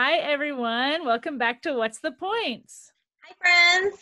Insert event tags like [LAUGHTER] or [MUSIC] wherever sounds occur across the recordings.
Hi, everyone. Welcome back to What's the Points? Hi, friends.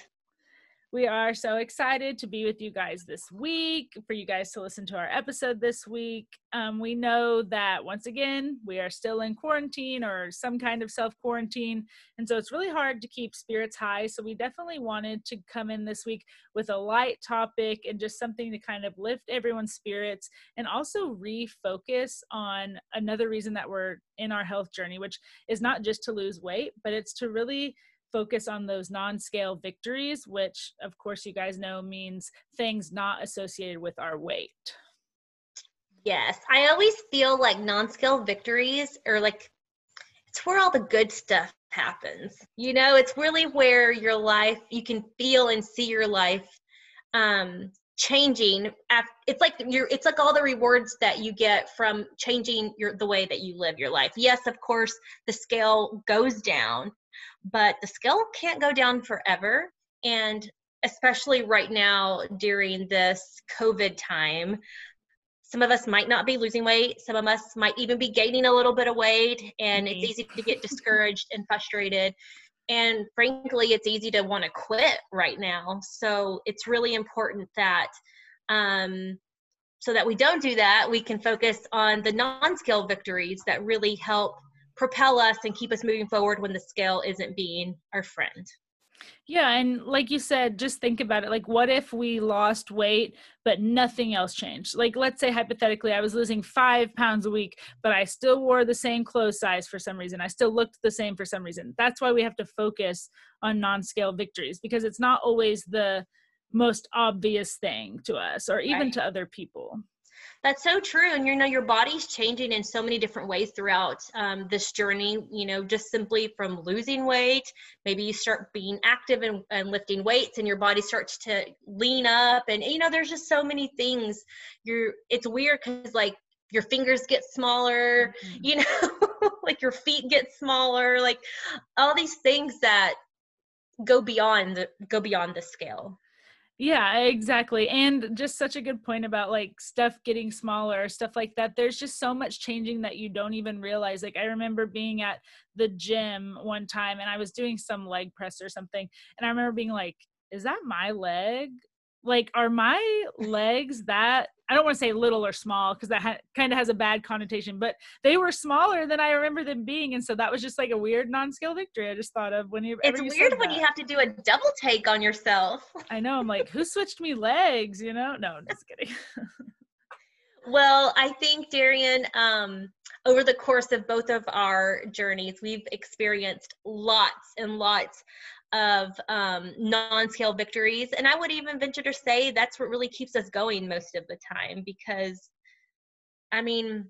We are so excited to be with you guys this week, for you guys to listen to our episode this week. Um, we know that once again, we are still in quarantine or some kind of self quarantine. And so it's really hard to keep spirits high. So we definitely wanted to come in this week with a light topic and just something to kind of lift everyone's spirits and also refocus on another reason that we're in our health journey, which is not just to lose weight, but it's to really focus on those non-scale victories which of course you guys know means things not associated with our weight. Yes i always feel like non-scale victories are like it's where all the good stuff happens. You know it's really where your life you can feel and see your life um changing it's like you're it's like all the rewards that you get from changing your the way that you live your life. Yes of course the scale goes down but the scale can't go down forever. And especially right now during this COVID time, some of us might not be losing weight. Some of us might even be gaining a little bit of weight, and it's easy to get [LAUGHS] discouraged and frustrated. And frankly, it's easy to want to quit right now. So it's really important that um, so that we don't do that, we can focus on the non-scale victories that really help propel us and keep us moving forward when the scale isn't being our friend. Yeah, and like you said, just think about it. Like, what if we lost weight, but nothing else changed? Like, let's say hypothetically, I was losing five pounds a week, but I still wore the same clothes size for some reason. I still looked the same for some reason. That's why we have to focus on non scale victories because it's not always the most obvious thing to us or even right. to other people. That's so true. And you know, your body's changing in so many different ways throughout um, this journey, you know, just simply from losing weight. Maybe you start being active and, and lifting weights and your body starts to lean up. And, you know, there's just so many things. You're, it's weird because like your fingers get smaller, mm-hmm. you [LAUGHS] know, like your feet get smaller, like all these things that go beyond the, go beyond the scale yeah, exactly. And just such a good point about like stuff getting smaller, stuff like that. There's just so much changing that you don't even realize. Like I remember being at the gym one time and I was doing some leg press or something and I remember being like, is that my leg? Like are my legs that I don't want to say little or small because that ha- kind of has a bad connotation, but they were smaller than I remember them being, and so that was just like a weird non-scale victory. I just thought of when you. Ever. It's weird when you have to do a double take on yourself. [LAUGHS] I know. I'm like, who switched me legs? You know? No, I'm just kidding. [LAUGHS] well, I think Darian, um, over the course of both of our journeys, we've experienced lots and lots of um, non-scale victories. And i would even venture to say that's what really keeps us going most of the time because i mean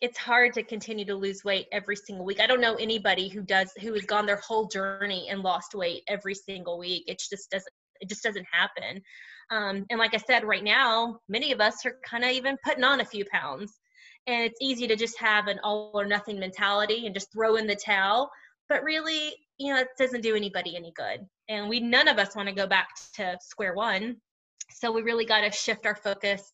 it's hard to continue to lose weight every single week. I don't know anybody who does who has gone their whole journey and lost weight every single week. It just doesn't it just doesn't happen. Um, and like i said right now many of us are kind of even putting on a few pounds. And it's easy to just have an all or nothing mentality and just throw in the towel. But really you know it doesn't do anybody any good. And we none of us want to go back to square one. So we really got to shift our focus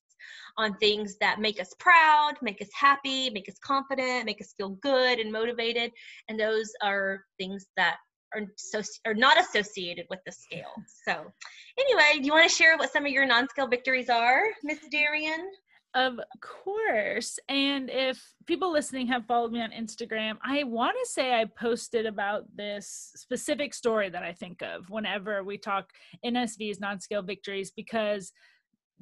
on things that make us proud make us happy make us confident make us feel good and motivated. And those are things that are so are not associated with the scale. So anyway do you want to share what some of your non-scale victories are miss darian of course. And if people listening have followed me on Instagram, I want to say I posted about this specific story that I think of whenever we talk NSV's non scale victories because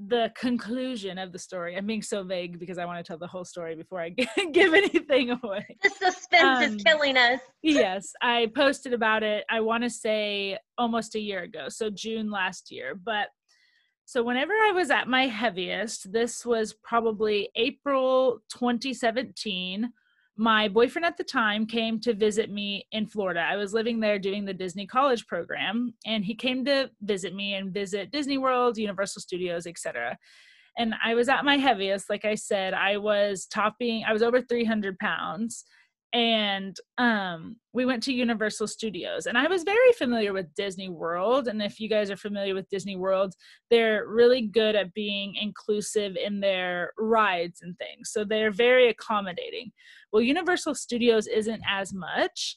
the conclusion of the story. I'm being so vague because I want to tell the whole story before I [LAUGHS] give anything away. The suspense um, is killing us. [LAUGHS] yes, I posted about it, I want to say almost a year ago, so June last year. But so, whenever I was at my heaviest, this was probably April 2017. My boyfriend at the time came to visit me in Florida. I was living there doing the Disney College program, and he came to visit me and visit Disney World, Universal Studios, etc. And I was at my heaviest, like I said, I was topping, I was over 300 pounds and um, we went to Universal Studios. And I was very familiar with Disney World. And if you guys are familiar with Disney World, they're really good at being inclusive in their rides and things. So they're very accommodating. Well, Universal Studios isn't as much.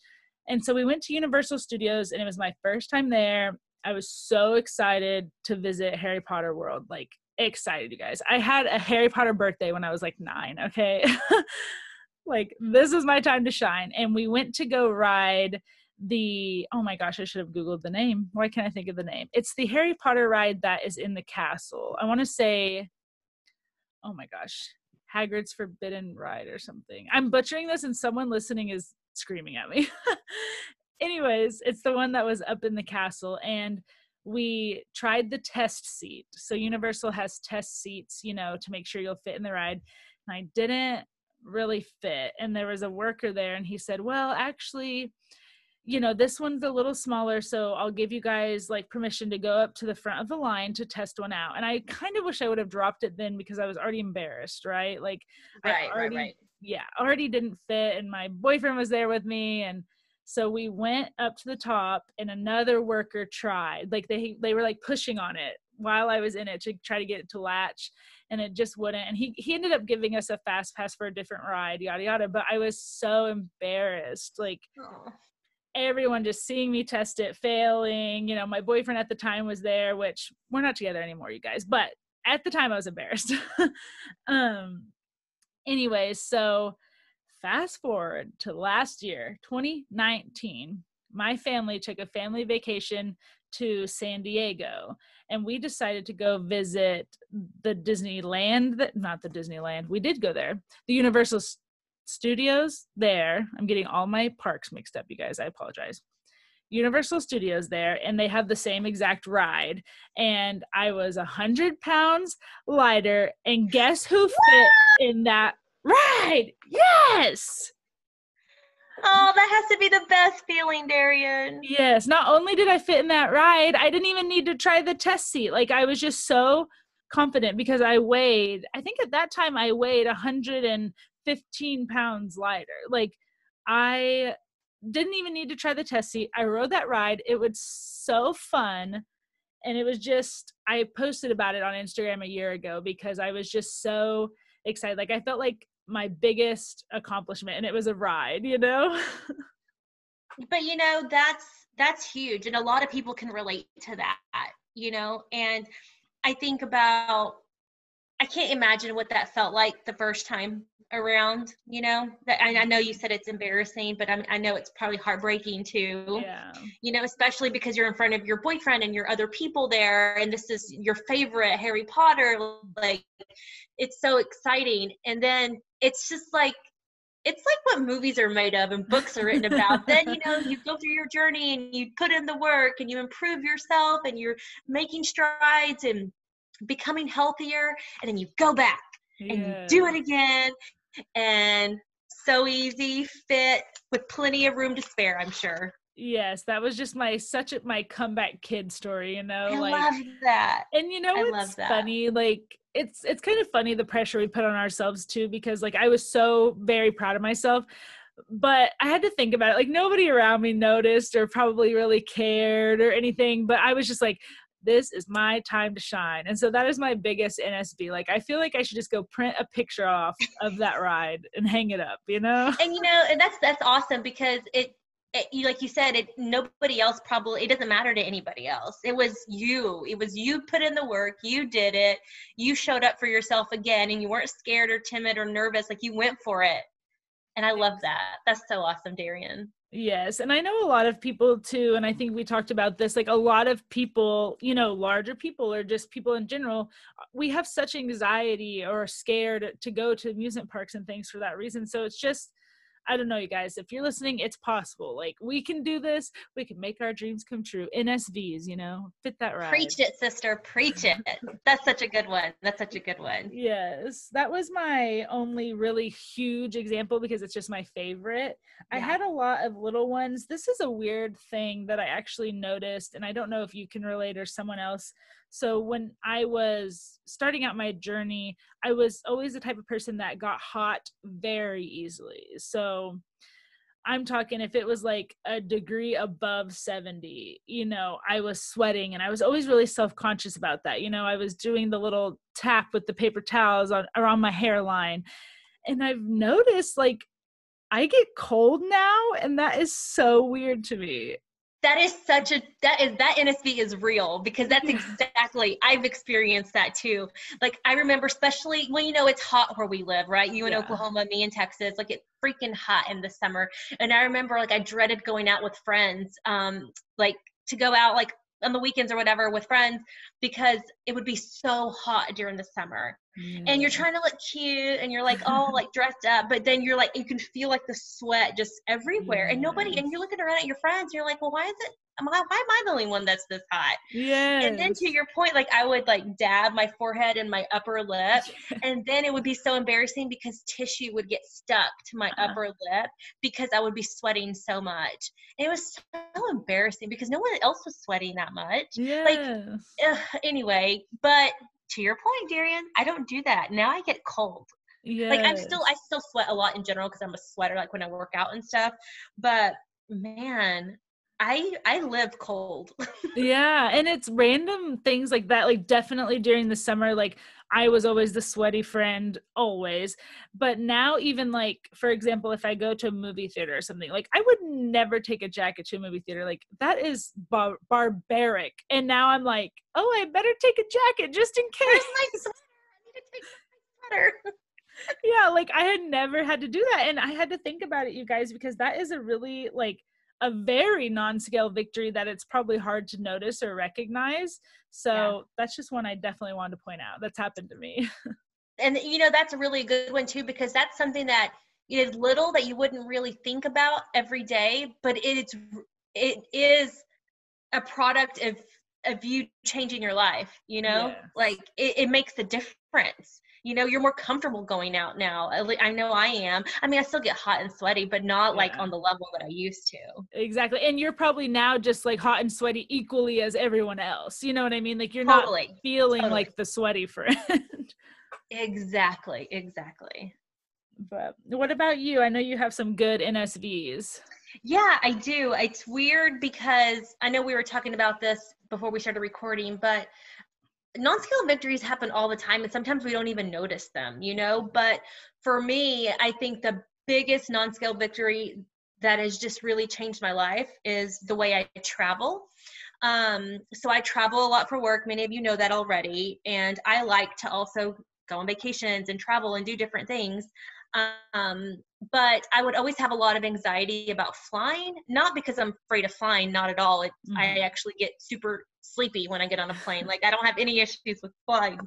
And so we went to Universal Studios and it was my first time there. I was so excited to visit Harry Potter World. Like excited, you guys. I had a Harry Potter birthday when I was like 9, okay? [LAUGHS] like this is my time to shine. And we went to go ride the oh my gosh i should have googled the name. Why can't i think of the name? It's the harry potter ride that is in the castle. I want to say oh my gosh hagrid's forbidden ride or something. I'm butchering this and someone listening is screaming at me. [LAUGHS] Anyways it's the one that was up in the castle and we tried the test seat. So universal has test seats you know to make sure you'll fit in the ride. And i didn't really fit and there was a worker there and he said well actually you know, this one's a little smaller, so I'll give you guys like permission to go up to the front of the line to test one out. And I kind of wish I would have dropped it then because I was already embarrassed, right? Like, right, already, right, right. Yeah, already didn't fit, and my boyfriend was there with me, and so we went up to the top, and another worker tried. Like they they were like pushing on it while I was in it to try to get it to latch, and it just wouldn't. And he he ended up giving us a fast pass for a different ride, yada yada. But I was so embarrassed, like. Oh everyone just seeing me test it failing you know my boyfriend at the time was there which we're not together anymore you guys but at the time i was embarrassed [LAUGHS] um anyways so fast forward to last year 2019 my family took a family vacation to San Diego and we decided to go visit the Disneyland that not the Disneyland we did go there the Universal Studios there. I'm getting all my parks mixed up, you guys. I apologize. Universal Studios there, and they have the same exact ride. And I was a hundred pounds lighter, and guess who fit in that ride? Yes. Oh, that has to be the best feeling, Darian. Yes. Not only did I fit in that ride, I didn't even need to try the test seat. Like I was just so confident because I weighed, I think at that time I weighed 115 pounds lighter. Like I didn't even need to try the test seat. I rode that ride. It was so fun. And it was just, I posted about it on Instagram a year ago because I was just so excited. Like I felt like my biggest accomplishment and it was a ride, you know? [LAUGHS] but you know, that's that's huge and a lot of people can relate to that, you know? And I think about I can't imagine what that felt like the first time around you know that I, know you said it's embarrassing but I, I know it's probably heartbreaking too yeah. you know especially because you're in front of your boyfriend and your other people there and this is your favorite harry potter like it's so exciting and then it's just like it's like what movies are made of and books are written about then you know you go through your journey and you put in the work and you improve yourself and you're making strides and becoming healthier and then you go back yeah. and you do it again and so easy, fit, with plenty of room to spare, I'm sure. Yes, that was just my such a my comeback kid story, you know. I like, love that. And you know it's funny, like it's it's kind of funny the pressure we put on ourselves too, because like I was so very proud of myself. But I had to think about it. Like nobody around me noticed or probably really cared or anything. But I was just like, this is my time to shine. And so that is my biggest NSV. Like I feel like I should just go print a picture off of that [LAUGHS] ride and hang it up, you know? And you know, and that's that's awesome because it it, you, like you said, it nobody else probably it doesn't matter to anybody else. It was you. It was you put in the work. You did it. You showed up for yourself again, and you weren't scared or timid or nervous. Like you went for it. And I love that. That's so awesome, Darian. Yes. And I know a lot of people too, and I think we talked about this like a lot of people, you know, larger people or just people in general, we have such anxiety or scared to go to amusement parks and things for that reason. So it's just, I don't know, you guys, if you're listening, it's possible. Like we can do this. We can make our dreams come true. NSVs, you know, fit that right. Preach it, sister. Preach it. That's such a good one. That's such a good one. Yes. That was my only really huge example because it's just my favorite. Yeah. I had a lot of little ones. This is a weird thing that I actually noticed, and I don't know if you can relate or someone else so when I was starting out my journey, I was always the type of person that got hot very easily. So I'm talking if it was like a degree above 70, you know, I was sweating and I was always really self-conscious about that. You know, I was doing the little tap with the paper towels on around my hairline. And I've noticed like I get cold now, and that is so weird to me. That is such a that is that NSV is real because that's exactly I've experienced that too. Like I remember, especially when you know it's hot where we live, right? You in yeah. Oklahoma, me in Texas, like it's freaking hot in the summer. And I remember like I dreaded going out with friends, um, like to go out like on the weekends or whatever with friends because it would be so hot during the summer. And you're trying to look cute and you're like [LAUGHS] all like dressed up but then you're like you can feel like the sweat just everywhere and nobody and you're looking around at your friends and you're like well why is it why am I the only one that's this hot? Yeah. And then to your point, like I would like dab my forehead and my upper lip, [LAUGHS] and then it would be so embarrassing because tissue would get stuck to my uh-huh. upper lip because I would be sweating so much. And it was so embarrassing because no one else was sweating that much. Yeah. Like ugh, anyway, but to your point, Darian, I don't do that. Now I get cold. Yeah. Like I'm still I still sweat a lot in general because I'm a sweater like when I work out and stuff. But man, I I live cold. [LAUGHS] yeah, and it's random things like that. Like definitely during the summer, like I was always the sweaty friend, always. But now, even like for example, if I go to a movie theater or something, like I would never take a jacket to a movie theater. Like that is bar- barbaric. And now I'm like, oh, I better take a jacket just in case. my sweater? I need to take my sweater. [LAUGHS] yeah, like I had never had to do that, and I had to think about it, you guys, because that is a really like a very non-scale victory that it's probably hard to notice or recognize. So yeah. that's just one I definitely wanted to point out. That's happened to me. [LAUGHS] and you know that's a really good one too because that's something that is little that you wouldn't really think about every day, but it's it is a product of of you changing your life. You know, yeah. like it, it makes a difference you know you're more comfortable going out now i know i am. I mean i still get hot and sweaty but not yeah. like on the level that i used to. Exactly and you're probably now just like hot and sweaty equally as everyone else you know what i mean? Like you're totally. not feeling totally. like the sweaty friend. [LAUGHS] Exactly exactly. But what about you? I know you have some good nsvs yeah i do. It's weird because i know we were talking about this before we started recording but non-scale victories happen all the time and sometimes we don't even notice them you know? But for me i think the biggest non-scale victory that has just really changed my life is the way i travel. Um, so i travel a lot for work many of you know that already and i like to also go on vacations and travel and do different things um, but I would always have a lot of anxiety about flying, not because I'm afraid of flying, not at all. It, mm-hmm. I actually get super sleepy when I get on a plane. Like I don't have any issues with flying.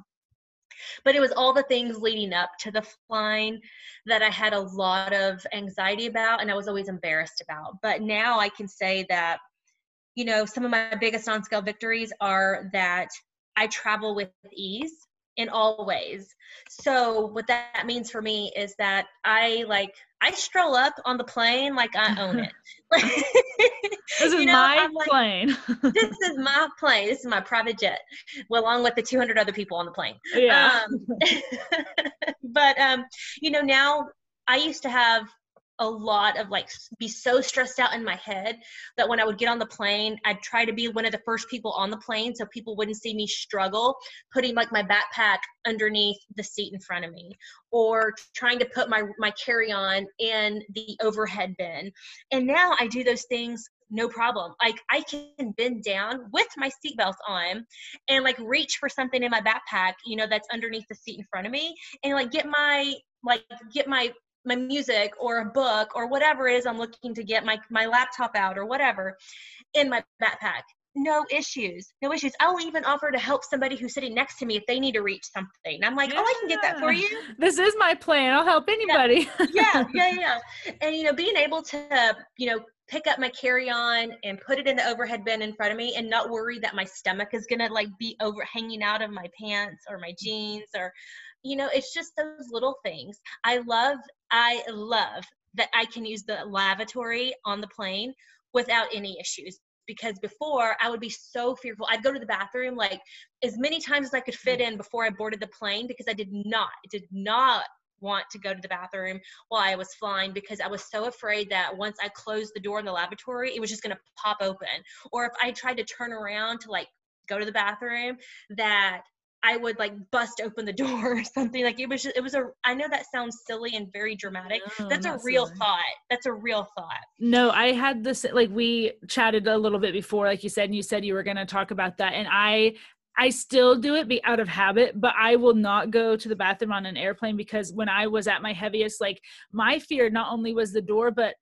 But it was all the things leading up to the flying that I had a lot of anxiety about and I was always embarrassed about. But now I can say that, you know, some of my biggest on scale victories are that I travel with ease in all ways. So what that means for me is that I like I stroll up on the plane like I own it. [LAUGHS] this [LAUGHS] is know, my like, plane. [LAUGHS] this is my plane. This is my private jet, well, along with the 200 other people on the plane. Yeah. Um, but um, you know, now I used to have a lot of like be so stressed out in my head that when I would get on the plane, I'd try to be one of the first people on the plane so people wouldn't see me struggle putting like my backpack underneath the seat in front of me or trying to put my my carry-on in the overhead bin. And now I do those things no problem. Like I can bend down with my seatbelt on and like reach for something in my backpack, you know, that's underneath the seat in front of me and like get my like get my my music or a book or whatever it is I'm looking to get my my laptop out or whatever in my backpack. No issues. No issues. I'll even offer to help somebody who's sitting next to me if they need to reach something. I'm like, yeah. oh, I can get that for you. [LAUGHS] This is my plan. I'll help anybody. Yeah. yeah, [LAUGHS] yeah, yeah. And you know, being able to, you know, pick up my carry-on and put it in the overhead bin in front of me and not worry that my stomach is gonna like be over hanging out of my pants or my jeans or you know it's just those little things i love i love that i can use the lavatory on the plane without any issues because before I would be so fearful. I'd go to the bathroom like as many times as I could fit in before I boarded the plane because I did not, did not want to go to the bathroom while I was flying because I was so afraid that once I closed the door in the lavatory, it was just going to pop open. Or if I tried to turn around to like go to the bathroom, that I would like bust open the [LAUGHS] door or something. Like it was just, it was a, I know that sounds silly and very dramatic. No, That's a real silly. thought. That's a real thought. No, I had this, like we chatted a little bit before, like you said, and you said you were going to talk about that. And I, I still do it be out of habit, but I will not go to the bathroom on an airplane because when I was at my heaviest, like my fear not only was the door, but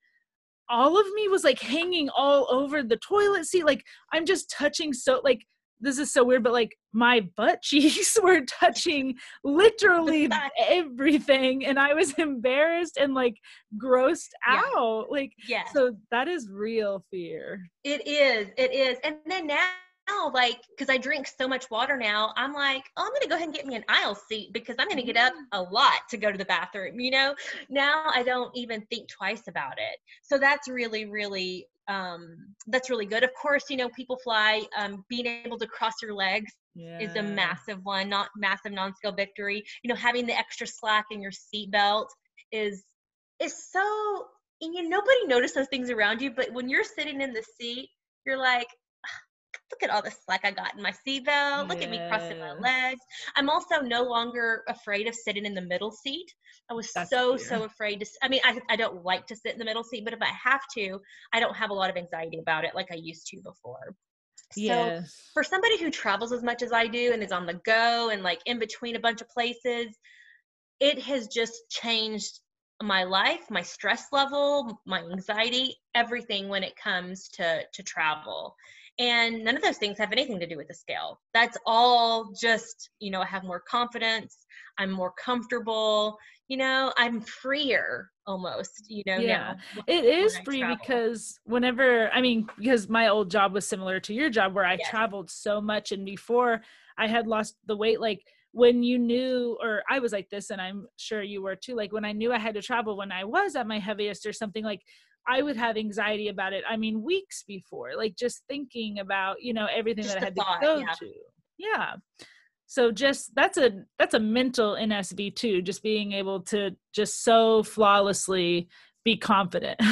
all of me was like hanging all over the toilet seat. Like I'm just touching so like this is so weird, but like my butt [LAUGHS] cheeks were touching literally [LAUGHS] everything, and I was embarrassed and like grossed yeah. out. Like, yeah. So that is real fear. It is. It is. And then now now, like, because I drink so much water now, I'm like, oh, I'm gonna go ahead and get me an aisle seat because I'm gonna get up a lot to go to the bathroom. You know, now I don't even think twice about it. So that's really, really, um, that's really good. Of course, you know, people fly. Um, being able to cross your legs yeah. is a massive one, not massive non-scale victory. You know, having the extra slack in your seatbelt is is so. And you nobody notices those things around you, but when you're sitting in the seat, you're like, look at all the slack I got in my seatbelt. Look yeah. at me crossing my legs. I'm also no longer afraid of sitting in the middle seat. I was That's so, so afraid to, I mean, I, I don't like to sit in the middle seat, but if I have to, I don't have a lot of anxiety about it like I used to before. So for somebody who travels as much as I do and is on the go and like in between a bunch of places, it has just changed my life, my stress level, my anxiety, everything when it comes to to travel and none of those things have anything to do with the scale. That's all just you know i have more confidence. I'm more comfortable. You know i'm freer almost you know yeah. it is free because whenever i mean because my old job was similar to your job where i yes. traveled so much and before i had lost the weight like when you knew or i was like this and i'm sure you were too like when i knew i had to travel when i was at my heaviest or something like I would have anxiety about it. I mean, weeks before, like just thinking about, you know, everything just that I had thought, to go yeah. to. Yeah. So just that's a that's a mental NSV too, just being able to just so flawlessly be confident. [LAUGHS]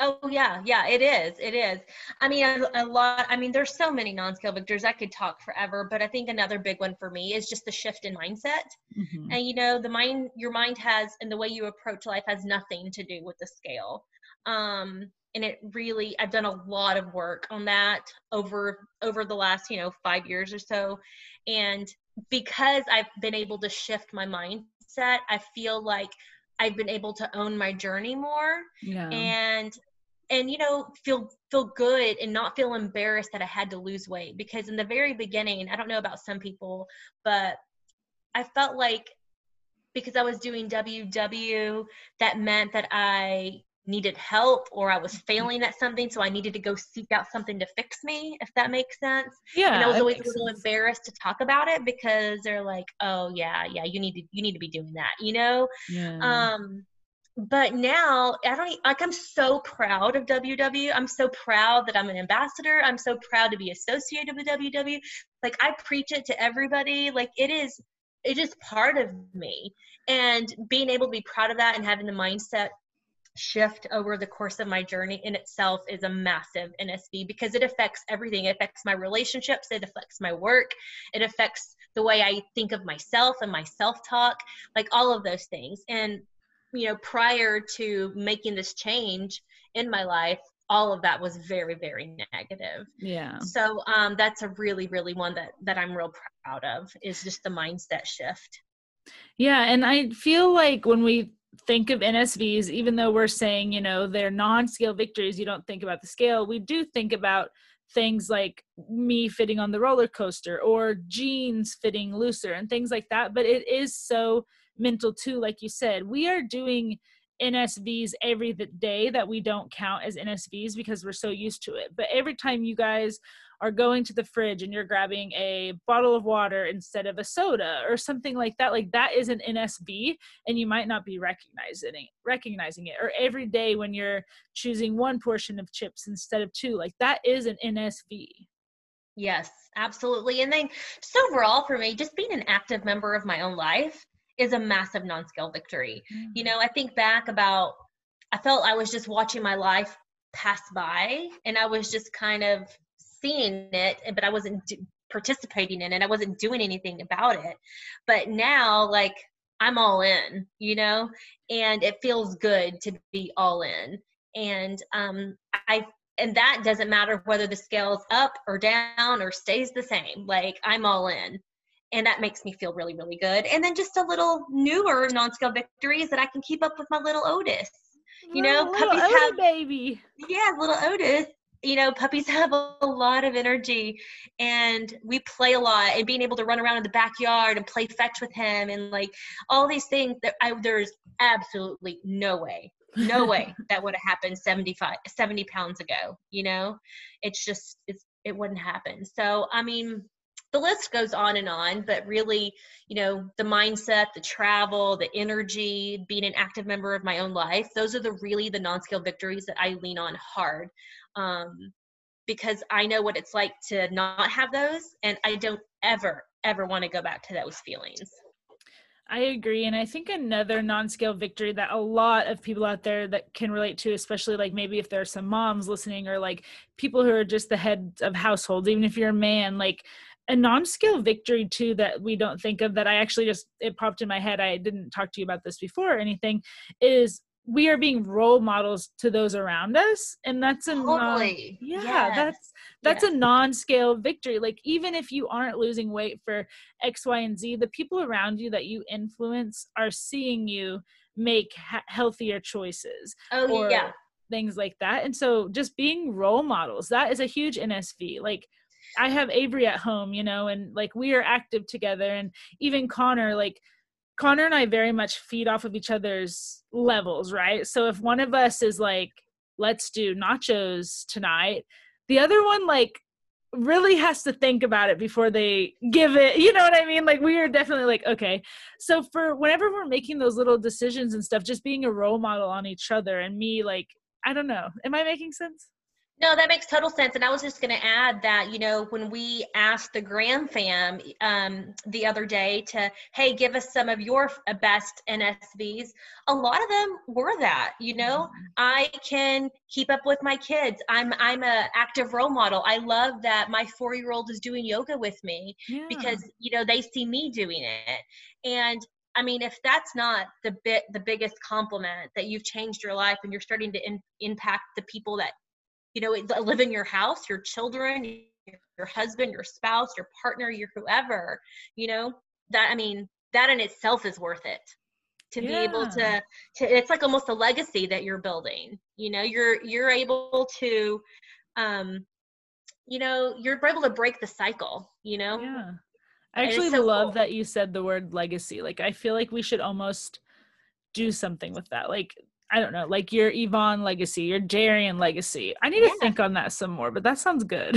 Oh yeah, yeah, it is. It is. I mean, a, a, lot. I mean, there's so many non-scale victors. I could talk forever, but I think another big one for me is just the shift in mindset. Mm-hmm. And you know, the mind, your mind has, and the way you approach life has nothing to do with the scale um, and it really i've done a lot of work on that over over the last you know five years or so. And because i've been able to shift my mindset i feel like i've been able to own my journey more. Yeah. and and you know feel feel good and not feel embarrassed that i had to lose weight. Because in the very beginning i don't know about some people but i felt like because i was doing ww that meant that i needed help or I was mm-hmm. failing at something, so I needed to go seek out something to fix me, if that makes sense. Yeah. And I was always a little sense. embarrassed to talk about it because they're like, oh yeah, yeah, you need to you need to be doing that, you know? Yeah. Um but now I don't like I'm so proud of WW. I'm so proud that I'm an ambassador. I'm so proud to be associated with WW. Like I preach it to everybody. Like it is it is part of me. And being able to be proud of that and having the mindset shift over the course of my journey in itself is a massive NSV because it affects everything. It affects my relationships, it affects my work, it affects the way I think of myself and my self talk, like all of those things. And, you know, prior to making this change in my life, all of that was very very negative yeah so um that's a really really one that that i'm real proud of is just the mindset shift yeah and i feel like when we think of NSVs, even though we're saying, you know, they're non scale victories, you don't think about the scale. We do think about things like me fitting on the roller coaster or jeans fitting looser and things like that. But it is so mental too, like you said. We are doing NSVs every day that we don't count as NSVs because we're so used to it. But every time you guys are going to the fridge and you're grabbing a bottle of water instead of a soda or something like that like that is an nsv and you might not be recognizing it recognizing it. Or every day when you're choosing one portion of chips instead of two like that is an nsv yes absolutely. And then just overall for me just being an active member of my own life is a massive non-scale victory. Mm-hmm. you know i think back about i felt i was just watching my life pass by and i was just kind of seeing it, but I wasn't participating in it. I wasn't doing anything about it. But now, like, I'm all in, you know, and it feels good to be all in. And um, I and that doesn't matter whether the scale's up or down or stays the same. Like I'm all in. And that makes me feel really, really good. And then just a little newer non-scale victories that I can keep up with my little Otis. You know, little puppies Odie have baby. yeah, little Otis. You know, puppies [LAUGHS] have a, a lot of energy, and we play a lot. And being able to run around in the backyard and play fetch with him, and like all these things, that I, there's absolutely no way, no way [LAUGHS] that would have happened 75, 70 pounds ago. You know, it's just it's it wouldn't happen. So I mean, the list goes on and on, but really, you know, the mindset, the travel, the energy, being an active member of my own life, those are the really the non-scale victories that I lean on hard. Um, because I know what it's like to not have those, and I don't ever, ever want to go back to those feelings. I agree. And I think another non scale victory that a lot of people out there that can relate to, especially like maybe if there are some moms listening or like people who are just the heads of households, even if you're a man, like a non-scale victory too that we don't think of that I actually just it popped in my head. I didn't talk to you about this before or anything is we are being role models to those around us and that's a Totally. non, yeah Yes. that's that's Yes. a non-scale victory like even if you aren't losing weight for x y and z the people around you that you influence are seeing you make ha- healthier choices Oh or yeah. things like that. And so just being role models, that is a huge NSV. Like I have Avery at home, you know, and like we are active together and even Connor, like Connor and I very much feed off of each other's levels, right? So if one of us is like, let's do nachos tonight, the other one like really has to think about it before they give it you know what i mean? Like we are definitely like okay. So for whenever we're making those little decisions and stuff just being a role model on each other and me like i don't know. Am i making sense No, that makes total sense. And I was just going to add that, you know, when we asked the Gram fam um, the other day to, hey, give us some of your uh, best NSVs, a lot of them were that, you know, I can keep up with my kids. I'm, I'm a active role model. I love that my four-year-old is doing yoga with me yeah. because, you know, they see me doing it. And I mean, if that's not the bit, the biggest compliment that you've changed your life and you're starting to in, impact the people that you know live in your house your children your husband your spouse your partner your whoever you know that i mean that in itself is worth it. To be able to to it's like almost a legacy that you're building you know you're you're able to um you know you're able to break the cycle you know? Yeah. I actually so love cool. that you said the word legacy like i feel like we should almost do something with that like i don't know like your yvonne legacy your darian legacy i need to think on that some more but that sounds good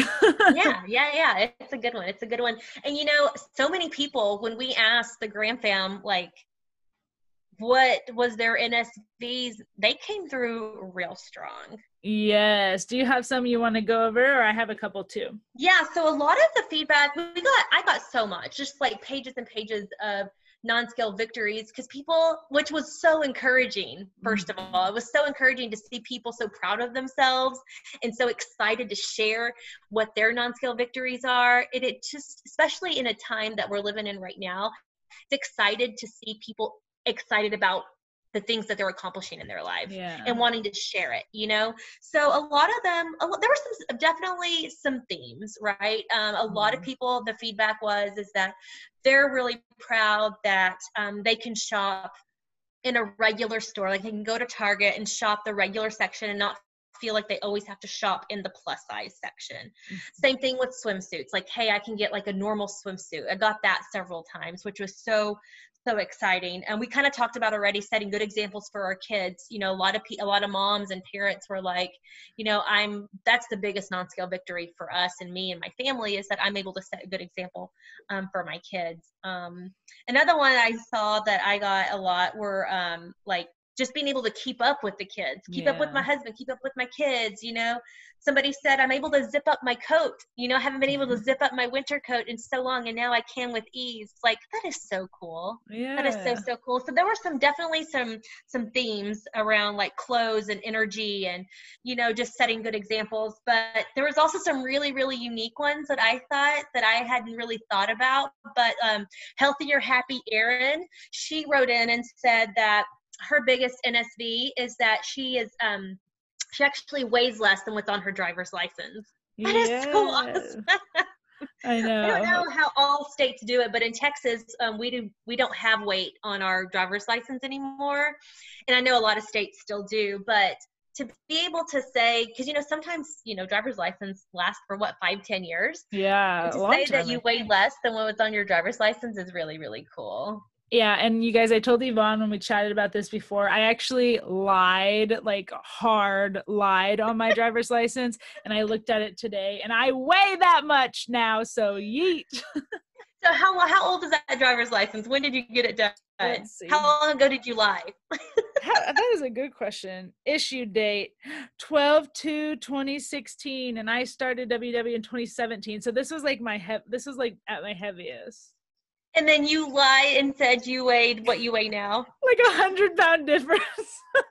yeah, [LAUGHS] yeah, yeah. It's a good one. It's a good one. And you know, so many people when we asked the Gram fam, like, what was their NSVs, they came through real strong. yes do you have some you want to go over or i have a couple too Yeah, so a lot of the feedback we got, I got so much, just like pages and pages of non-scale victories because people which was so encouraging first of all. It was so encouraging to see people so proud of themselves and so excited to share what their non-scale victories are. And it just especially in a time that we're living in right now it's excited to see people excited about the things that they're accomplishing in their life yeah. and wanting to share it you know? So a lot of them a lot, there were some definitely some themes right? Um, a lot of Mhm. people the feedback was is that they're really proud that um, they can shop in a regular store like they can go to target and shop the regular section and not feel like they always have to shop in the plus size section. Mhm. same thing with swimsuits like hey i can get like a normal swimsuit. I got that several times which was so so exciting. And we kind of talked about already setting good examples for our kids. You know a lot of pe- a lot of moms and parents were like you know i'm that's the biggest non-scale victory for us and me and my family is that i'm able to set a good example um, for my kids. Um, another one i saw that i got a lot were um, like just being able to keep up with the kids, keep yeah. up with my husband, keep up with my kids, you know. Somebody said I'm able to zip up my coat. You know, I haven't been able to mm-hmm. zip up my winter coat in so long and now I can with ease. Like that is so cool. Yeah. That is so so cool. So there were some definitely some some themes around like clothes and energy and you know, just setting good examples, but there was also some really really unique ones that I thought that I hadn't really thought about, but um healthier happy Erin, she wrote in and said that her biggest NSV is that she is um she actually weighs less than what's on her driver's license. That yes. is so awesome. [LAUGHS] I know. I don't know how all states do it, but in Texas, um, we do we don't have weight on our driver's license anymore, and I know a lot of states still do. But to be able to say, because you know sometimes you know driver's license lasts for what five ten years. Yeah. to say that you weigh less than what was on your driver's license is really really cool. Yeah, and you guys, I told Yvonne when we chatted about this before, I actually lied, like hard lied on my [LAUGHS] driver's license, and I looked at it today, and I weigh that much now. So yeet. so how how old is that driver's license? When did you get it done? How long ago did you lie? Uh, that is a good question. Issue date 12 to 2016, and I started WW in 2017. So this was like my he- this was like at my heaviest. And then you lied and said you weighed what you weigh now. Like a hundred pound difference. [LAUGHS]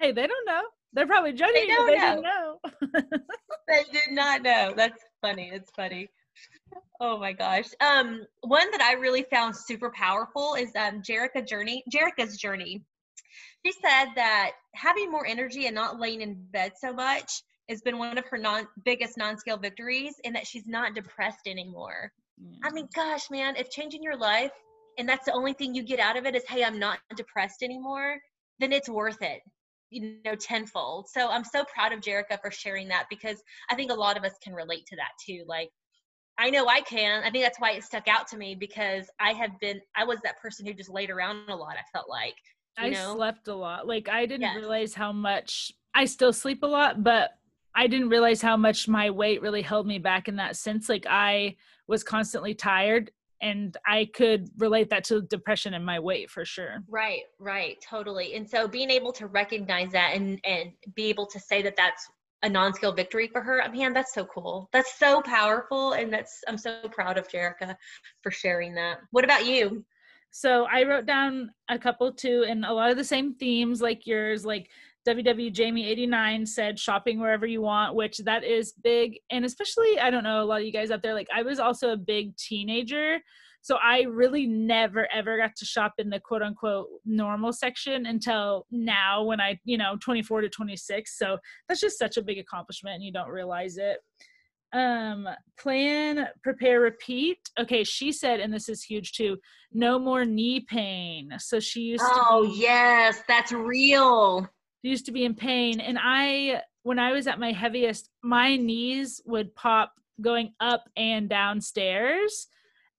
hey, they don't know. They're probably judging they you, they know. didn't know. [LAUGHS] they did not know. That's funny. It's funny. Oh my gosh. Um, one that I really found super powerful is um Jerica Journey, Jerica's journey. She said that having more energy and not laying in bed so much has been one of her non biggest non-scale victories and that she's not depressed anymore. I mean, gosh, man, if changing your life and that's the only thing you get out of it is, hey, I'm not depressed anymore, then it's worth it, you know, tenfold. So I'm so proud of Jerica for sharing that because I think a lot of us can relate to that too. Like, I know I can. I think that's why it stuck out to me because I have been, I was that person who just laid around a lot, I felt like. I know? slept a lot. Like, I didn't yes. realize how much I still sleep a lot, but I didn't realize how much my weight really held me back in that sense. Like, I, was constantly tired and I could relate that to depression and my weight for sure. Right, right, totally. And so being able to recognize that and and be able to say that that's a non-scale victory for her, man, that's so cool. That's so powerful, and that's I'm so proud of Jerica for sharing that. What about you? So I wrote down a couple too, and a lot of the same themes like yours, like WW Jamie 89 said shopping wherever you want, which that is big. And especially, I don't know, a lot of you guys out there, like I was also a big teenager. So I really never ever got to shop in the quote unquote normal section until now when I, you know, 24 to 26. So that's just such a big accomplishment and you don't realize it. Um, plan, prepare, repeat. Okay, she said, and this is huge too, no more knee pain. So she used oh, to Oh yes, that's real used to be in pain. And i when i was at my heaviest my knees would pop going up and downstairs.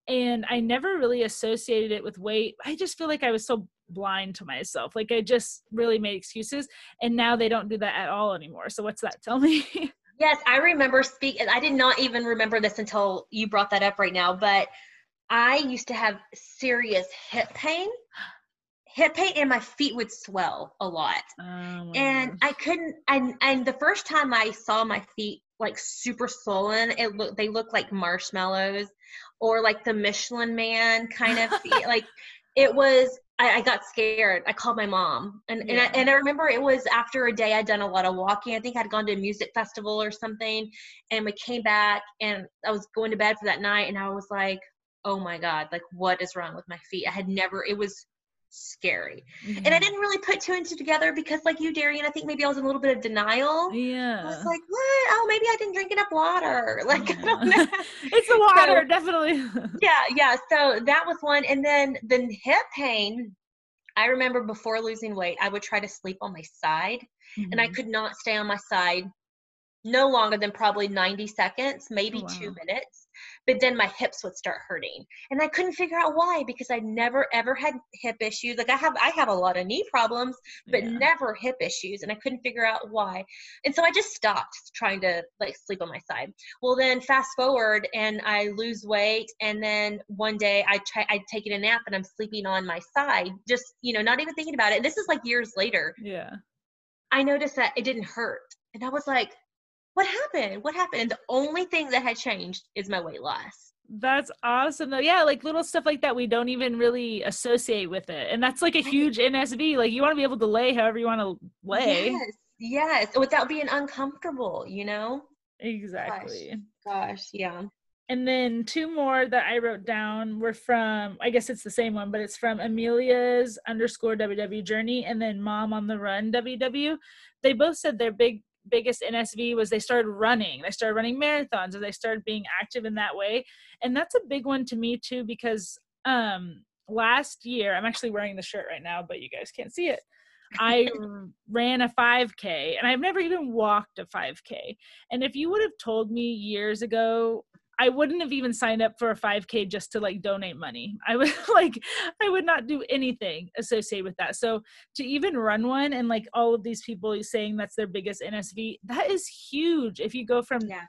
And i never really associated it with weight. I just feel like i was so blind to myself. Like i just really made excuses. And now they don't do that at all anymore. So what's that? [LAUGHS] Tell me. Yes i remember speaking i did not even remember this until you brought that up right now but i used to have serious hip pain hip pain and my feet would swell a lot. Oh, and I couldn't and and the first time I saw my feet like super swollen, it looked they looked like marshmallows or like the Michelin man kind of feet. [LAUGHS] like it was I, I, got scared. I called my mom, and yeah. and, I, and I remember it was after a day I'd done a lot of walking. I think I'd gone to a music festival or something, and we came back, and I was going to bed for that night, and I was like, "Oh my god, like what is wrong with my feet?" I had never. It was scary. Mm-hmm. And I didn't really put two and two together because, like you, Darian, I think maybe I was in a little bit of denial. Yeah. I was like, what? Oh, maybe I didn't drink enough water. [LAUGHS] Like, yeah. I don't know. [LAUGHS] it's the water, so, definitely. [LAUGHS] yeah, yeah. So that was one. And then the hip pain, I remember before losing weight, I would try to sleep on my side, mm-hmm. and I mm-hmm. could not stay on my side no longer than probably 90 seconds, maybe oh, wow. two minutes but then my hips would start hurting and i couldn't figure out why because i never ever had hip issues like i have i have a lot of knee problems but Yeah. never hip issues and i couldn't figure out why and so i just stopped trying to like sleep on my side well then fast forward and i lose weight and then one day i try i taking a nap and i'm sleeping on my side just you know not even thinking about it and this is like years later Yeah. I noticed that it didn't hurt. And I was like, what happened? What happened? And the only thing that had changed is my weight loss. That's awesome though. Yeah, like little stuff like that we don't even really associate with it. And that's like a huge NSV. Like you want to be able to lay however you want to lay. Yes. Yes. Without being uncomfortable, you know? Exactly. Gosh, yeah. And then two more that I wrote down were from, I guess it's the same one, but it's from Amelia's underscore WW journey and then Mom on the Run WW. They both said their big biggest NSV was they started running. They started running marathons and they started being active in that way. And that's a big one to me too because um last year, I'm actually wearing the shirt right now, but you guys can't see it. I [LAUGHS] ran a 5K and I've never even walked a 5K. And if you would have told me years ago I wouldn't have even signed up for a 5K just to like donate money. I would [LAUGHS] like, I would not do anything associated with that. So to even run one and like all of these people saying that's their biggest NSV, that is huge. If you go from Yeah.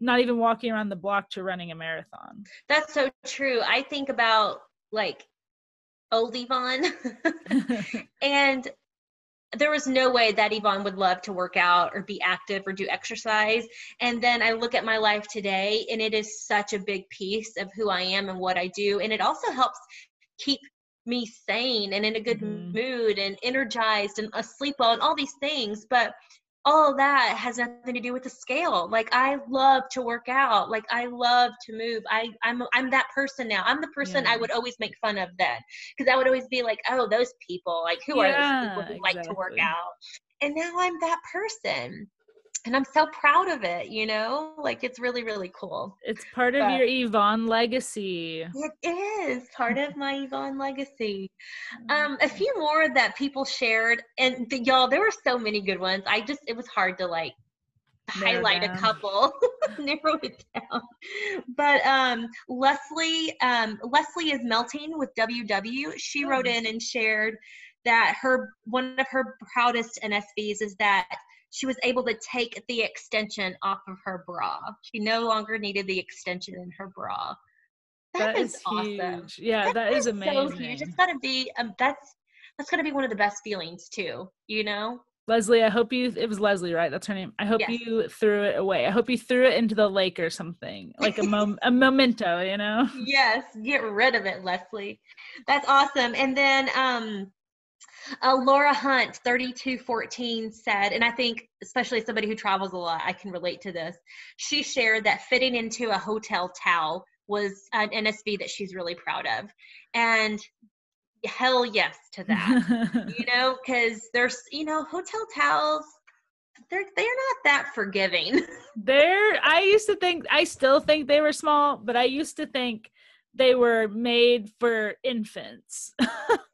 not even walking around the block to running a marathon. That's so true. I think about like old Yvonne [LAUGHS] [LAUGHS] and there was no way that Yvonne would love to work out or be active or do exercise. And then I look at my life today, and it is such a big piece of who I am and what I do. And it also helps keep me sane and in a good Mhm. mood and energized and asleep well and all these things. But all that has nothing to do with the scale. Like I love to work out. Like I love to move. I I'm I'm that person now. I'm the person I would always make fun of then because I would always be like, oh, those people. Like who are those people Yeah, who like to work out? And now I'm that person. And I'm so proud of it, you know? Like it's really, really cool. it's part of But- your Yvonne legacy. It is part of my Yvonne legacy. Um, a few more that people shared, and the, y'all, there were so many good ones. I just, it was hard to like Narrow highlight down. a couple, [LAUGHS] narrow it down. But um, Leslie, um, Leslie is melting with WW. She Oh. wrote in and shared that her one of her proudest NSVs is that she was able to take the extension off of her bra. She no longer needed the extension in her bra. that is, awesome. huge. Yeah, that is so amazing. huge. It's gotta be um, that's that's gotta be one of the best feelings too. You know? Leslie, I hope you it was Leslie, right? That's her name. I hope Yes. you threw it away. I hope you threw it into the lake or something. Like a mom a memento, you know? [LAUGHS] Yes, get rid of it, Leslie. That's awesome. And then um uh, Laura Hunt, 3214, said, and I think, especially somebody who travels a lot, I can relate to this. She shared that fitting into a hotel towel was an NSV that she's really proud of. And hell yes to that. [LAUGHS] you know, because there's, you know, hotel towels, they're, they're not that forgiving. [LAUGHS] They're I used to think I still think they were small, but I used to think they were made for infants. [LAUGHS]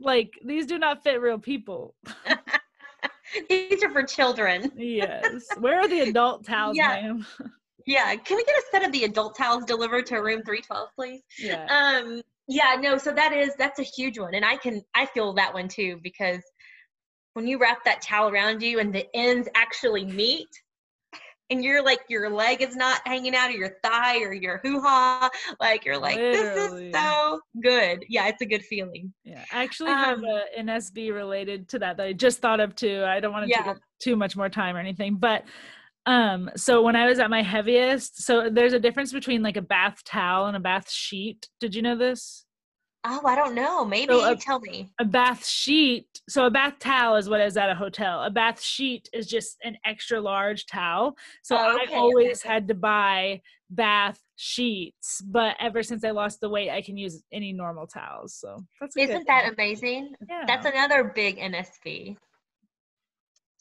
like these do not fit real people. [LAUGHS] These are for children. Yes. Where are the adult towels, Yeah. ma'am? Yeah. Can we get a set of the adult towels delivered to room 312, please? Yeah. Um, yeah, no, so that is that's a huge one. And I can I feel that one too because when you wrap that towel around you and the ends actually meet and you're like your leg is not hanging out of your thigh or your hoo-ha, like you're like, Literally. this is so good. Yeah, it's a good feeling. Yeah, I actually have Um, a, an NSV related to that that I just thought of too. I don't want to Yeah. take too much more time or anything, but um, so when I was at my heaviest, so there's a difference between like a bath towel and a bath sheet. Did you know this? Oh, I don't know. Maybe So, you tell me. A bath sheet. So a bath towel is what is at a hotel. A bath sheet is just an extra large towel. So Oh, okay, okay, always okay. had to buy bath sheets, but ever since I lost the weight, I can use any normal towels. So that's Isn't that amazing? yeah. That's another big.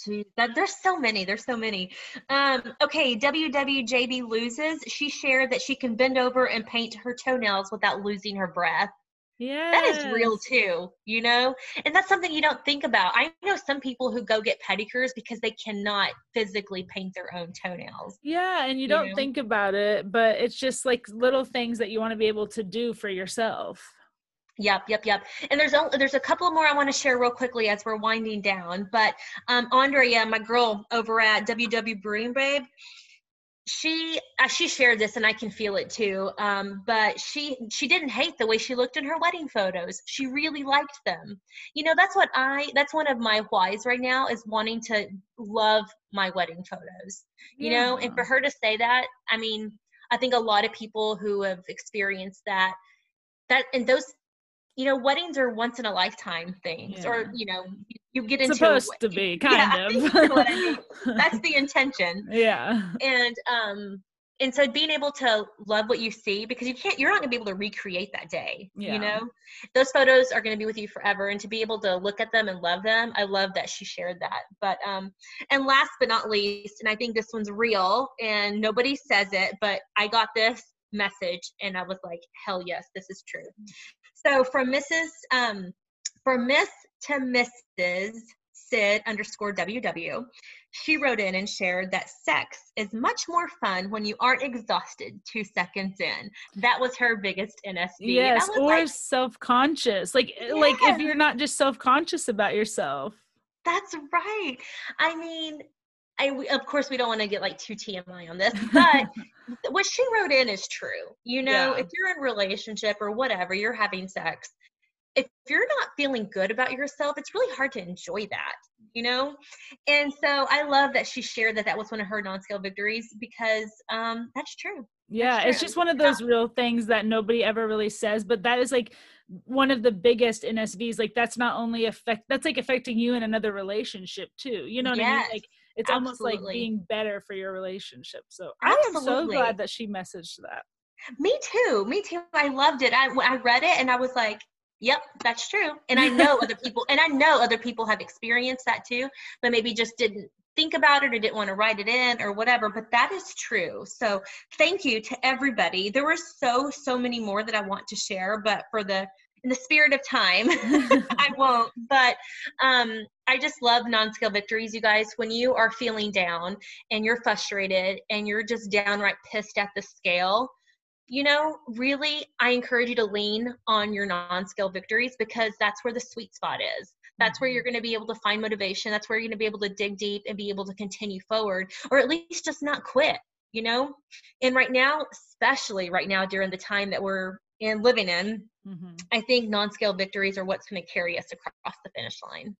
Gee, that, there's so many. There's so many. Um, okay, WWJB loses. She shared that she can bend over and paint her toenails without losing her breath. Yeah. That is real too, you know? And that's something you don't think about. I know some people who go get pedicures because they cannot physically paint their own toenails. Yeah, and you You don't know? think about it, but it's just like little things that you want to be able to do for yourself. Yep, yep, yep. And there's only, there's a couple more I want to share real quickly as we're winding down. But um, Andrea, my girl over at WW Brewing Babe, she uh, she shared this and I can feel it too. Um, but she she didn't hate the way she looked in her wedding photos. She really liked them. You know, that's what I that's one of my whys right now is wanting to love my wedding photos. You know, and for her to say that, I mean, I think a lot of people who have experienced that that and those you know weddings are once in a lifetime things Yeah. or you know you, get into supposed to be kind Yeah, of. [LAUGHS] you know I mean. [LAUGHS] that's the intention yeah. and um and so being able to love what you see because you can't you're not going to be able to recreate that day Yeah. you know those photos are going to be with you forever and to be able to look at them and love them i love that she shared that but um and last but not least and i think this one's real and nobody says it but i got this message and i was like hell yes this is true so from mrs um from miss to mrs sid underscore ww she wrote in and shared that sex is much more fun when you aren't exhausted two seconds in. That was her biggest NSV. Yes, or like, self-conscious. Like eh, like if you're not just self-conscious about yourself. that's right. I mean, I of course we don't want to get like too TMI on this, but [LAUGHS] what she wrote in is true. You know, Yeah. if you're in relationship or whatever, you're having sex. If you're not feeling good about yourself, it's really hard to enjoy that, you know? And so I love that she shared that that was one of her non-scale victories because um, that's true. Yeah, it's true. just one of Yeah. those real things that nobody ever really says, but that is like one of the biggest NSVs. Like that's not only affect that's like affecting you in another relationship too. You know what I mean? Yes, Like it's almost like being better for your relationship. So I am so glad that she messaged that. Me too. Me too. I loved it. I I read it and I was like, "Yep, that's true." And I know other people, and I know other people have experienced that too, but maybe just didn't think about it or didn't want to write it in or whatever. But that is true. So thank you to everybody. There were so so many more that I want to share, but for the in the spirit of time, [LAUGHS] [LAUGHS] I won't. But um, I just love non-scale victories, you guys. When you are feeling down and you're frustrated and you're just downright pissed at the scale, you know, really, I encourage you to lean on your non-scale victories because that's where the sweet spot is. That's where you're going to be able to find motivation. That's where you're going to be able to dig deep and be able to continue forward, or at least just not quit. You know, and right now, especially right now during the time that we're in living in, Mhm. I think non-scale victories are what's going to carry us across the finish line.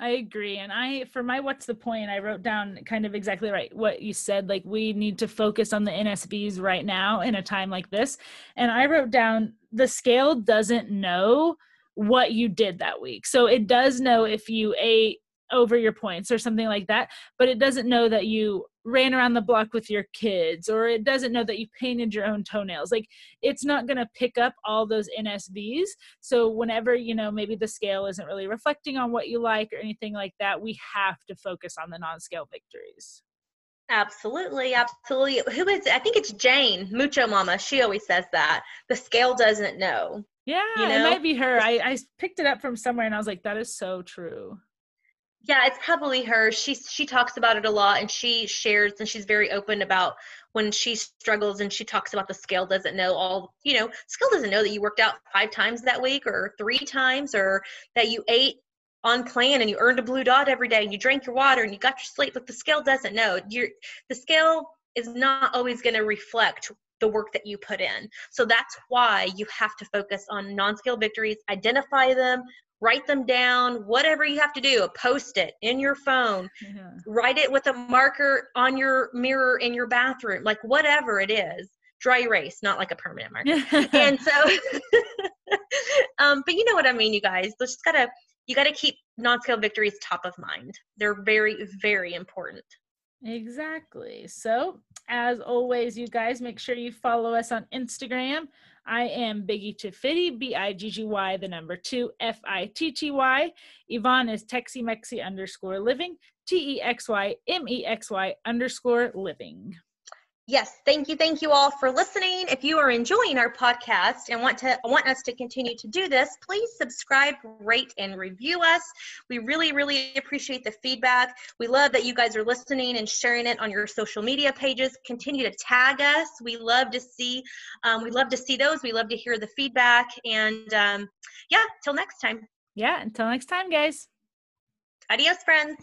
I agree. And I, for my what's the point, I wrote down kind of exactly right what you said. Like, we need to focus on the NSVs right now in a time like this. And I wrote down the scale doesn't know what you did that week. So it does know if you ate over your points or something like that, but it doesn't know that you ran around the block with your kids or it doesn't know that you painted your own toenails. Like, it's not going to pick up all those NSVs. So whenever, you know, maybe the scale isn't really reflecting on what you like or anything like that, we have to focus on the non-scale victories. Absolutely, absolutely. Who is it? I think it's Jane, Mucho Mama. She always says that. The scale doesn't know. Yeah, You it might be her. I, I picked it up from somewhere and I was like, that is so true. Yeah, it's probably her. She she talks about it a lot and she shares and she's very open about when she struggles and she talks about the scale doesn't know all, you know, scale doesn't know that you worked out 5 times that week or 3 times or that you ate on plan and you earned a blue dot every day and you drank your water and you got your sleep, but the scale doesn't know. You're the scale is not always going to reflect the work that you put in. So that's why you have to focus on non-scale victories, identify them, write them down, whatever you have to do, a post-it in your phone, Yeah. write it with a marker on your mirror in your bathroom, like whatever it is. Dry erase, not like a permanent marker. [LAUGHS] and so [LAUGHS] um but you know what I mean, you guys. Just gotta you gotta keep non-scale victories top of mind. They're very, very important. Exactly. So, as always, you guys make sure you follow us on Instagram. I am Biggie Tiffity, B I G G Y, the number two, F I T T Y. Yvonne is Texy Mexy underscore living, T E X Y M E X Y underscore living. Yes, thank you, thank you all for listening. If you are enjoying our podcast and want to want us to continue to do this, please subscribe, rate, and review us. We really, really appreciate the feedback. We love that you guys are listening and sharing it on your social media pages. Continue to tag us. We love to see, um, we love to see those. We love to hear the feedback. And um, yeah, till next time. Yeah, until next time, guys. Adios, friends.